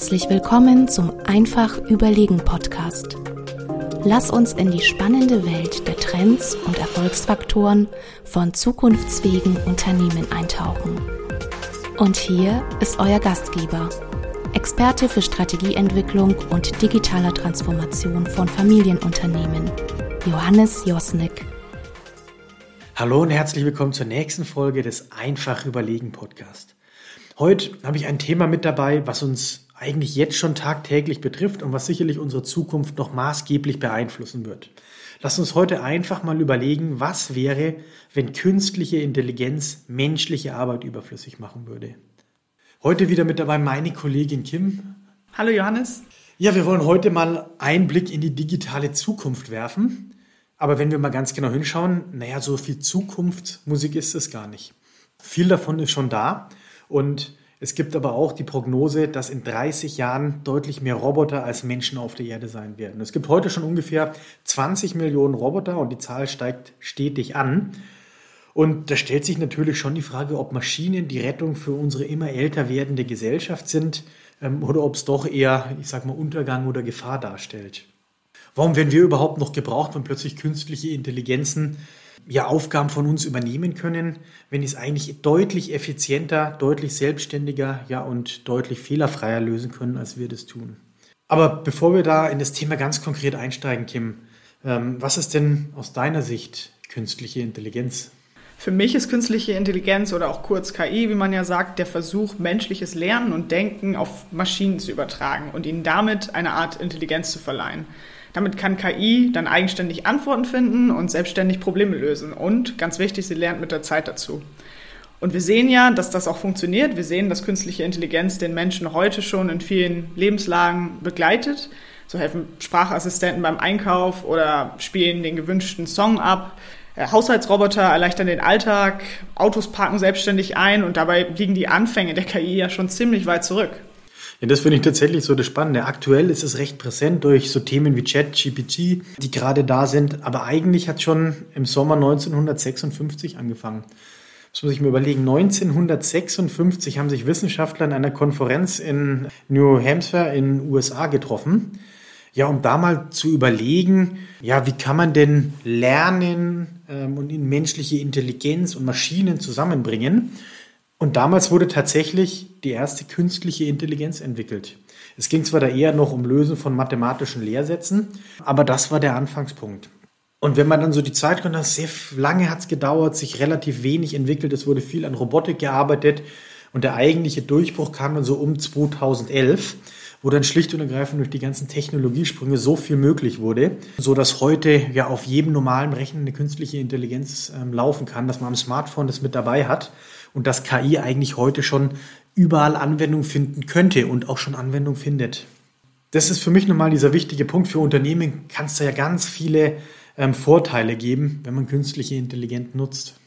Herzlich willkommen zum Einfach Überlegen Podcast. Lass uns in die spannende Welt der Trends und Erfolgsfaktoren von zukunftsfähigen Unternehmen eintauchen. Und hier ist euer Gastgeber, Experte für Strategieentwicklung und digitaler Transformation von Familienunternehmen, Johannes Josnick. Hallo und herzlich willkommen zur nächsten Folge des Einfach Überlegen Podcast. Heute habe ich ein Thema mit dabei, was uns eigentlich jetzt schon tagtäglich betrifft und was sicherlich unsere Zukunft noch maßgeblich beeinflussen wird. Lass uns heute einfach mal überlegen, was wäre, wenn künstliche Intelligenz menschliche Arbeit überflüssig machen würde. Heute wieder mit dabei meine Kollegin Kim. Hallo Johannes. Ja, wir wollen heute mal einen Blick in die digitale Zukunft werfen. Aber wenn wir mal ganz genau hinschauen, naja, so viel Zukunftsmusik ist es gar nicht. Viel davon ist schon da und es gibt aber auch die Prognose, dass in 30 Jahren deutlich mehr Roboter als Menschen auf der Erde sein werden. Es gibt heute schon ungefähr 20 Millionen Roboter und die Zahl steigt stetig an. Und da stellt sich natürlich schon die Frage, ob Maschinen die Rettung für unsere immer älter werdende Gesellschaft sind ähm, oder ob es doch eher, ich sag mal, Untergang oder Gefahr darstellt. Warum werden wir überhaupt noch gebraucht, wenn plötzlich künstliche Intelligenzen ja, Aufgaben von uns übernehmen können, wenn die es eigentlich deutlich effizienter, deutlich selbstständiger ja, und deutlich fehlerfreier lösen können, als wir das tun. Aber bevor wir da in das Thema ganz konkret einsteigen, Kim, ähm, was ist denn aus deiner Sicht künstliche Intelligenz? Für mich ist künstliche Intelligenz oder auch kurz KI, wie man ja sagt, der Versuch, menschliches Lernen und Denken auf Maschinen zu übertragen und ihnen damit eine Art Intelligenz zu verleihen. Damit kann KI dann eigenständig Antworten finden und selbstständig Probleme lösen. Und ganz wichtig, sie lernt mit der Zeit dazu. Und wir sehen ja, dass das auch funktioniert. Wir sehen, dass künstliche Intelligenz den Menschen heute schon in vielen Lebenslagen begleitet. So helfen Sprachassistenten beim Einkauf oder spielen den gewünschten Song ab. Äh, Haushaltsroboter erleichtern den Alltag, Autos parken selbstständig ein und dabei liegen die Anfänge der KI ja schon ziemlich weit zurück. Ja, das finde ich tatsächlich so das Spannende. Aktuell ist es recht präsent durch so Themen wie Chat, GPT, die gerade da sind. Aber eigentlich hat schon im Sommer 1956 angefangen. Das muss ich mir überlegen. 1956 haben sich Wissenschaftler in einer Konferenz in New Hampshire in USA getroffen. Ja, um da mal zu überlegen, ja, wie kann man denn lernen ähm, und in menschliche Intelligenz und Maschinen zusammenbringen? Und damals wurde tatsächlich die erste künstliche Intelligenz entwickelt. Es ging zwar da eher noch um Lösen von mathematischen Lehrsätzen, aber das war der Anfangspunkt. Und wenn man dann so die Zeit kommt, sehr lange hat es gedauert, sich relativ wenig entwickelt, es wurde viel an Robotik gearbeitet und der eigentliche Durchbruch kam dann so um 2011 wo dann schlicht und ergreifend durch die ganzen Technologiesprünge so viel möglich wurde, so dass heute ja auf jedem normalen Rechner eine künstliche Intelligenz ähm, laufen kann, dass man am Smartphone das mit dabei hat und dass KI eigentlich heute schon überall Anwendung finden könnte und auch schon Anwendung findet. Das ist für mich nochmal dieser wichtige Punkt. Für Unternehmen kann es da ja ganz viele ähm, Vorteile geben, wenn man künstliche Intelligenz nutzt.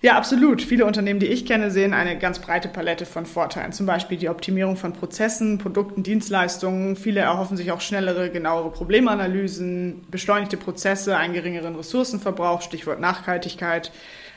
Ja, absolut. Viele Unternehmen, die ich kenne, sehen eine ganz breite Palette von Vorteilen. Zum Beispiel die Optimierung von Prozessen, Produkten, Dienstleistungen. Viele erhoffen sich auch schnellere, genauere Problemanalysen, beschleunigte Prozesse, einen geringeren Ressourcenverbrauch, Stichwort Nachhaltigkeit.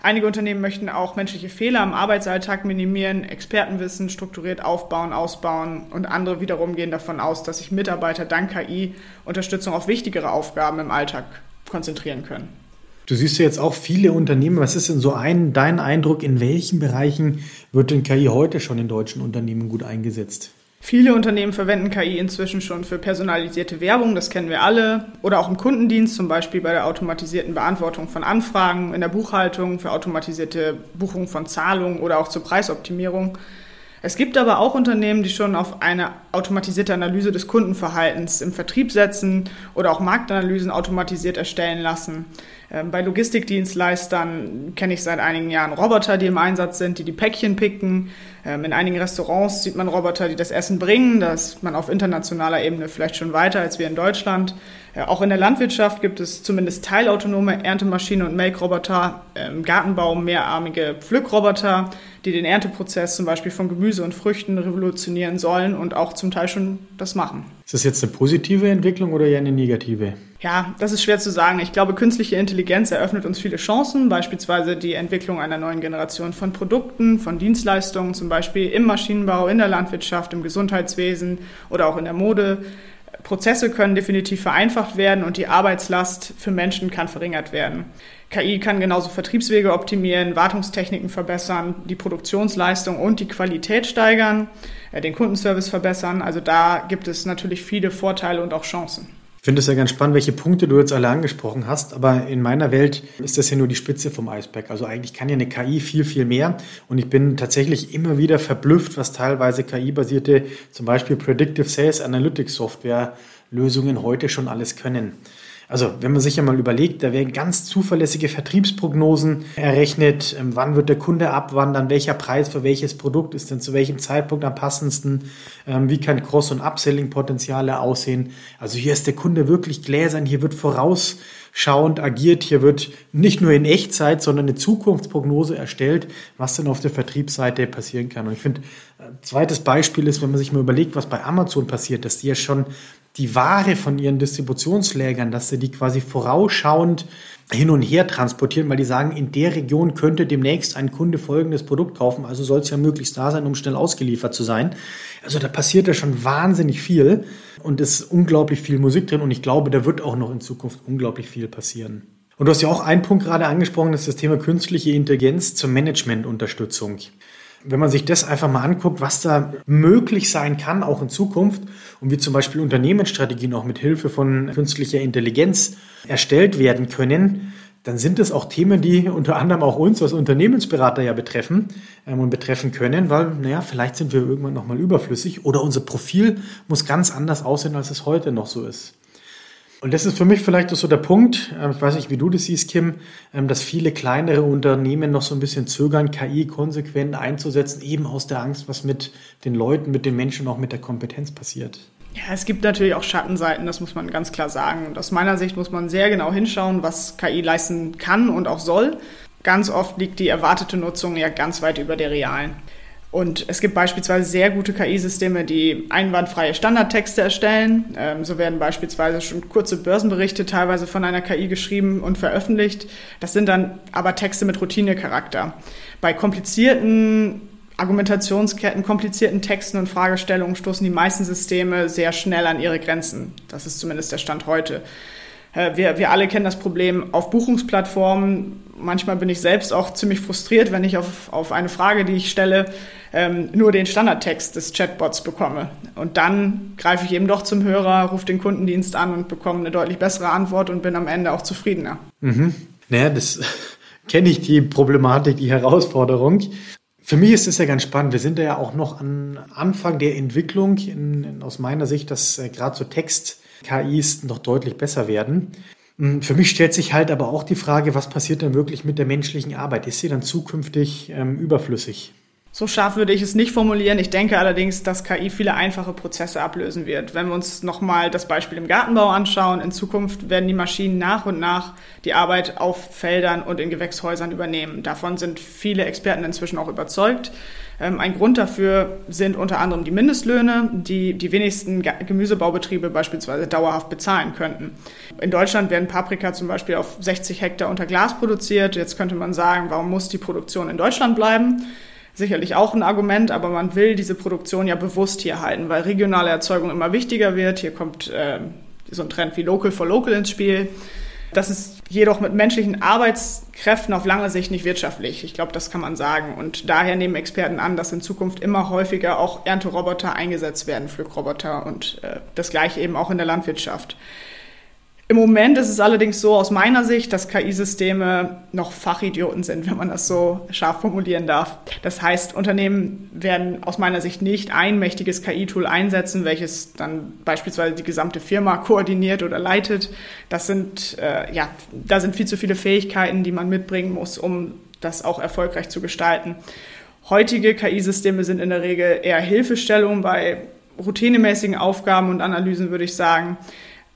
Einige Unternehmen möchten auch menschliche Fehler im Arbeitsalltag minimieren, Expertenwissen strukturiert aufbauen, ausbauen und andere wiederum gehen davon aus, dass sich Mitarbeiter dank KI Unterstützung auf wichtigere Aufgaben im Alltag konzentrieren können. Du siehst ja jetzt auch viele Unternehmen. Was ist denn so ein, dein Eindruck, in welchen Bereichen wird denn KI heute schon in deutschen Unternehmen gut eingesetzt? Viele Unternehmen verwenden KI inzwischen schon für personalisierte Werbung, das kennen wir alle, oder auch im Kundendienst, zum Beispiel bei der automatisierten Beantwortung von Anfragen, in der Buchhaltung, für automatisierte Buchung von Zahlungen oder auch zur Preisoptimierung. Es gibt aber auch Unternehmen, die schon auf eine automatisierte Analyse des Kundenverhaltens im Vertrieb setzen oder auch Marktanalysen automatisiert erstellen lassen. Ähm, bei Logistikdienstleistern kenne ich seit einigen Jahren Roboter, die im Einsatz sind, die die Päckchen picken. Ähm, in einigen Restaurants sieht man Roboter, die das Essen bringen. Da ist man auf internationaler Ebene vielleicht schon weiter als wir in Deutschland. Äh, auch in der Landwirtschaft gibt es zumindest teilautonome Erntemaschinen und Melkroboter, im Gartenbau mehrarmige Pflückroboter, die den Ernteprozess zum Beispiel von Gemüse und Früchten revolutionieren sollen und auch zum Teil schon das machen. Ist das jetzt eine positive Entwicklung oder eher eine negative? Ja, das ist schwer zu sagen. Ich glaube, künstliche Intelligenz eröffnet uns viele Chancen, beispielsweise die Entwicklung einer neuen Generation von Produkten, von Dienstleistungen, zum Beispiel im Maschinenbau, in der Landwirtschaft, im Gesundheitswesen oder auch in der Mode. Prozesse können definitiv vereinfacht werden und die Arbeitslast für Menschen kann verringert werden. KI kann genauso Vertriebswege optimieren, Wartungstechniken verbessern, die Produktionsleistung und die Qualität steigern, äh, den Kundenservice verbessern. Also da gibt es natürlich viele Vorteile und auch Chancen. Ich finde es ja ganz spannend, welche Punkte du jetzt alle angesprochen hast, aber in meiner Welt ist das ja nur die Spitze vom Eisberg. Also eigentlich kann ja eine KI viel, viel mehr und ich bin tatsächlich immer wieder verblüfft, was teilweise KI-basierte, zum Beispiel Predictive Sales Analytics Software Lösungen heute schon alles können. Also, wenn man sich ja mal überlegt, da werden ganz zuverlässige Vertriebsprognosen errechnet. Ähm, wann wird der Kunde abwandern? Welcher Preis für welches Produkt ist denn zu welchem Zeitpunkt am passendsten? Ähm, wie kann Cross- und Upselling-Potenziale aussehen? Also, hier ist der Kunde wirklich gläsern. Hier wird vorausschauend agiert. Hier wird nicht nur in Echtzeit, sondern eine Zukunftsprognose erstellt, was denn auf der Vertriebsseite passieren kann. Und ich finde, äh, zweites Beispiel ist, wenn man sich mal überlegt, was bei Amazon passiert, dass die ja schon die Ware von ihren Distributionslägern, dass sie die quasi vorausschauend hin und her transportieren, weil die sagen, in der Region könnte demnächst ein Kunde folgendes Produkt kaufen, also soll es ja möglichst da sein, um schnell ausgeliefert zu sein. Also da passiert ja schon wahnsinnig viel und es ist unglaublich viel Musik drin und ich glaube, da wird auch noch in Zukunft unglaublich viel passieren. Und du hast ja auch einen Punkt gerade angesprochen, das ist das Thema künstliche Intelligenz zur Managementunterstützung wenn man sich das einfach mal anguckt, was da möglich sein kann, auch in Zukunft, und wie zum Beispiel Unternehmensstrategien auch mit Hilfe von künstlicher Intelligenz erstellt werden können, dann sind das auch Themen, die unter anderem auch uns als Unternehmensberater ja betreffen ähm, und betreffen können, weil, naja, vielleicht sind wir irgendwann nochmal überflüssig oder unser Profil muss ganz anders aussehen, als es heute noch so ist. Und das ist für mich vielleicht auch so der Punkt, ähm, ich weiß nicht, wie du das siehst, Kim, ähm, dass viele kleinere Unternehmen noch so ein bisschen zögern, KI konsequent einzusetzen, eben aus der Angst, was mit den Leuten, mit den Menschen, auch mit der Kompetenz passiert. Ja, es gibt natürlich auch Schattenseiten, das muss man ganz klar sagen. Und aus meiner Sicht muss man sehr genau hinschauen, was KI leisten kann und auch soll. Ganz oft liegt die erwartete Nutzung ja ganz weit über der realen. Und es gibt beispielsweise sehr gute KI-Systeme, die einwandfreie Standardtexte erstellen. Ähm, so werden beispielsweise schon kurze Börsenberichte teilweise von einer KI geschrieben und veröffentlicht. Das sind dann aber Texte mit Routinecharakter. Bei komplizierten Argumentationsketten, komplizierten Texten und Fragestellungen stoßen die meisten Systeme sehr schnell an ihre Grenzen. Das ist zumindest der Stand heute. Äh, wir, wir alle kennen das Problem auf Buchungsplattformen. Manchmal bin ich selbst auch ziemlich frustriert, wenn ich auf, auf eine Frage, die ich stelle, ähm, nur den Standardtext des Chatbots bekomme. Und dann greife ich eben doch zum Hörer, rufe den Kundendienst an und bekomme eine deutlich bessere Antwort und bin am Ende auch zufriedener. Mhm. Naja, das kenne ich die Problematik, die Herausforderung. Für mich ist es ja ganz spannend. Wir sind ja auch noch am Anfang der Entwicklung, in, in, aus meiner Sicht, dass äh, gerade so Text-KIs noch deutlich besser werden. Hm, für mich stellt sich halt aber auch die Frage, was passiert dann wirklich mit der menschlichen Arbeit? Ist sie dann zukünftig ähm, überflüssig? So scharf würde ich es nicht formulieren. Ich denke allerdings, dass KI viele einfache Prozesse ablösen wird. Wenn wir uns nochmal das Beispiel im Gartenbau anschauen, in Zukunft werden die Maschinen nach und nach die Arbeit auf Feldern und in Gewächshäusern übernehmen. Davon sind viele Experten inzwischen auch überzeugt. Ähm, ein Grund dafür sind unter anderem die Mindestlöhne, die die wenigsten Gemüsebaubetriebe beispielsweise dauerhaft bezahlen könnten. In Deutschland werden Paprika zum Beispiel auf 60 Hektar unter Glas produziert. Jetzt könnte man sagen, warum muss die Produktion in Deutschland bleiben? Sicherlich auch ein Argument, aber man will diese Produktion ja bewusst hier halten, weil regionale Erzeugung immer wichtiger wird. Hier kommt äh, so ein Trend wie Local for Local ins Spiel. Das ist jedoch mit menschlichen Arbeitskräften auf lange Sicht nicht wirtschaftlich. Ich glaube, das kann man sagen. Und daher nehmen Experten an, dass in Zukunft immer häufiger auch Ernteroboter eingesetzt werden, Pflückroboter und äh, das gleiche eben auch in der Landwirtschaft. Im Moment ist es allerdings so aus meiner Sicht, dass KI-Systeme noch Fachidioten sind, wenn man das so scharf formulieren darf. Das heißt, Unternehmen werden aus meiner Sicht nicht ein mächtiges KI-Tool einsetzen, welches dann beispielsweise die gesamte Firma koordiniert oder leitet. Das sind, äh, ja, da sind viel zu viele Fähigkeiten, die man mitbringen muss, um das auch erfolgreich zu gestalten. Heutige KI-Systeme sind in der Regel eher Hilfestellung bei routinemäßigen Aufgaben und Analysen, würde ich sagen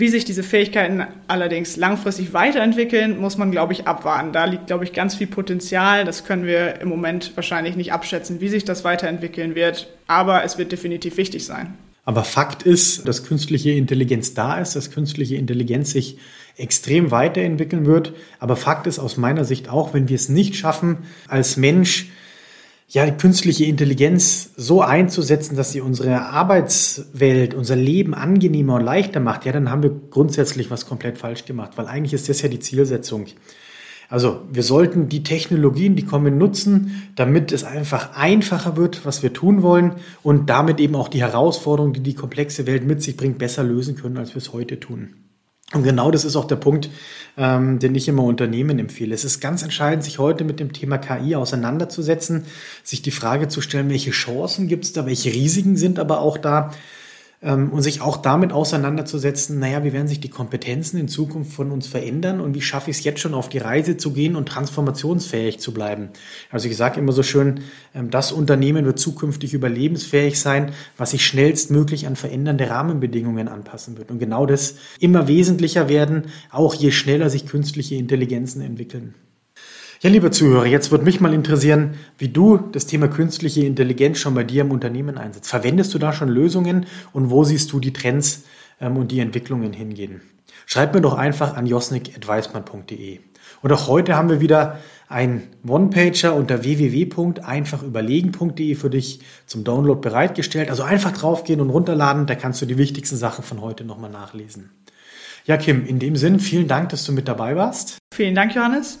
Wie sich diese Fähigkeiten allerdings langfristig weiterentwickeln, muss man, glaube ich, abwarten. Da liegt, glaube ich, ganz viel Potenzial. Das können wir im Moment wahrscheinlich nicht abschätzen, wie sich das weiterentwickeln wird. Aber es wird definitiv wichtig sein. Aber Fakt ist, dass künstliche Intelligenz da ist, dass künstliche Intelligenz sich extrem weiterentwickeln wird. Aber Fakt ist aus meiner Sicht auch, wenn wir es nicht schaffen, als Mensch ja, die künstliche Intelligenz so einzusetzen, dass sie unsere Arbeitswelt, unser Leben angenehmer und leichter macht, ja, dann haben wir grundsätzlich was komplett falsch gemacht, weil eigentlich ist das ja die Zielsetzung. Also wir sollten die Technologien, die kommen, nutzen, damit es einfach einfacher wird, was wir tun wollen und damit eben auch die Herausforderungen, die die komplexe Welt mit sich bringt, besser lösen können, als wir es heute tun. Und genau das ist auch der Punkt, ähm, den ich immer Unternehmen empfehle. Es ist ganz entscheidend, sich heute mit dem Thema KI auseinanderzusetzen, sich die Frage zu stellen, welche Chancen gibt es da, welche Risiken sind aber auch da ähm, und sich auch damit auseinanderzusetzen, naja, wie werden sich die Kompetenzen in Zukunft von uns verändern und wie schaffe ich es jetzt schon auf die Reise zu gehen und transformationsfähig zu bleiben. Also ich sage immer so schön, ähm, das Unternehmen wird zukünftig überlebensfähig sein, was sich schnellstmöglich an verändernde Rahmenbedingungen anpassen wird. Und genau das immer wesentlicher werden, auch je schneller sich künstliche Intelligenzen entwickeln. Ja, liebe Zuhörer, jetzt würde mich mal interessieren, wie du das Thema künstliche Intelligenz schon bei dir im Unternehmen einsetzt. Verwendest du da schon Lösungen und wo siehst du die Trends ähm, und die Entwicklungen hingehen? Schreib mir doch einfach an josnik.weismann.de. Und auch heute haben wir wieder ein One-Pager unter www.einfachüberlegen.de für dich zum Download bereitgestellt. Also einfach draufgehen und runterladen, da kannst du die wichtigsten Sachen von heute nochmal nachlesen. Ja, Kim, in dem Sinn, vielen Dank, dass du mit dabei warst. Vielen Dank, Johannes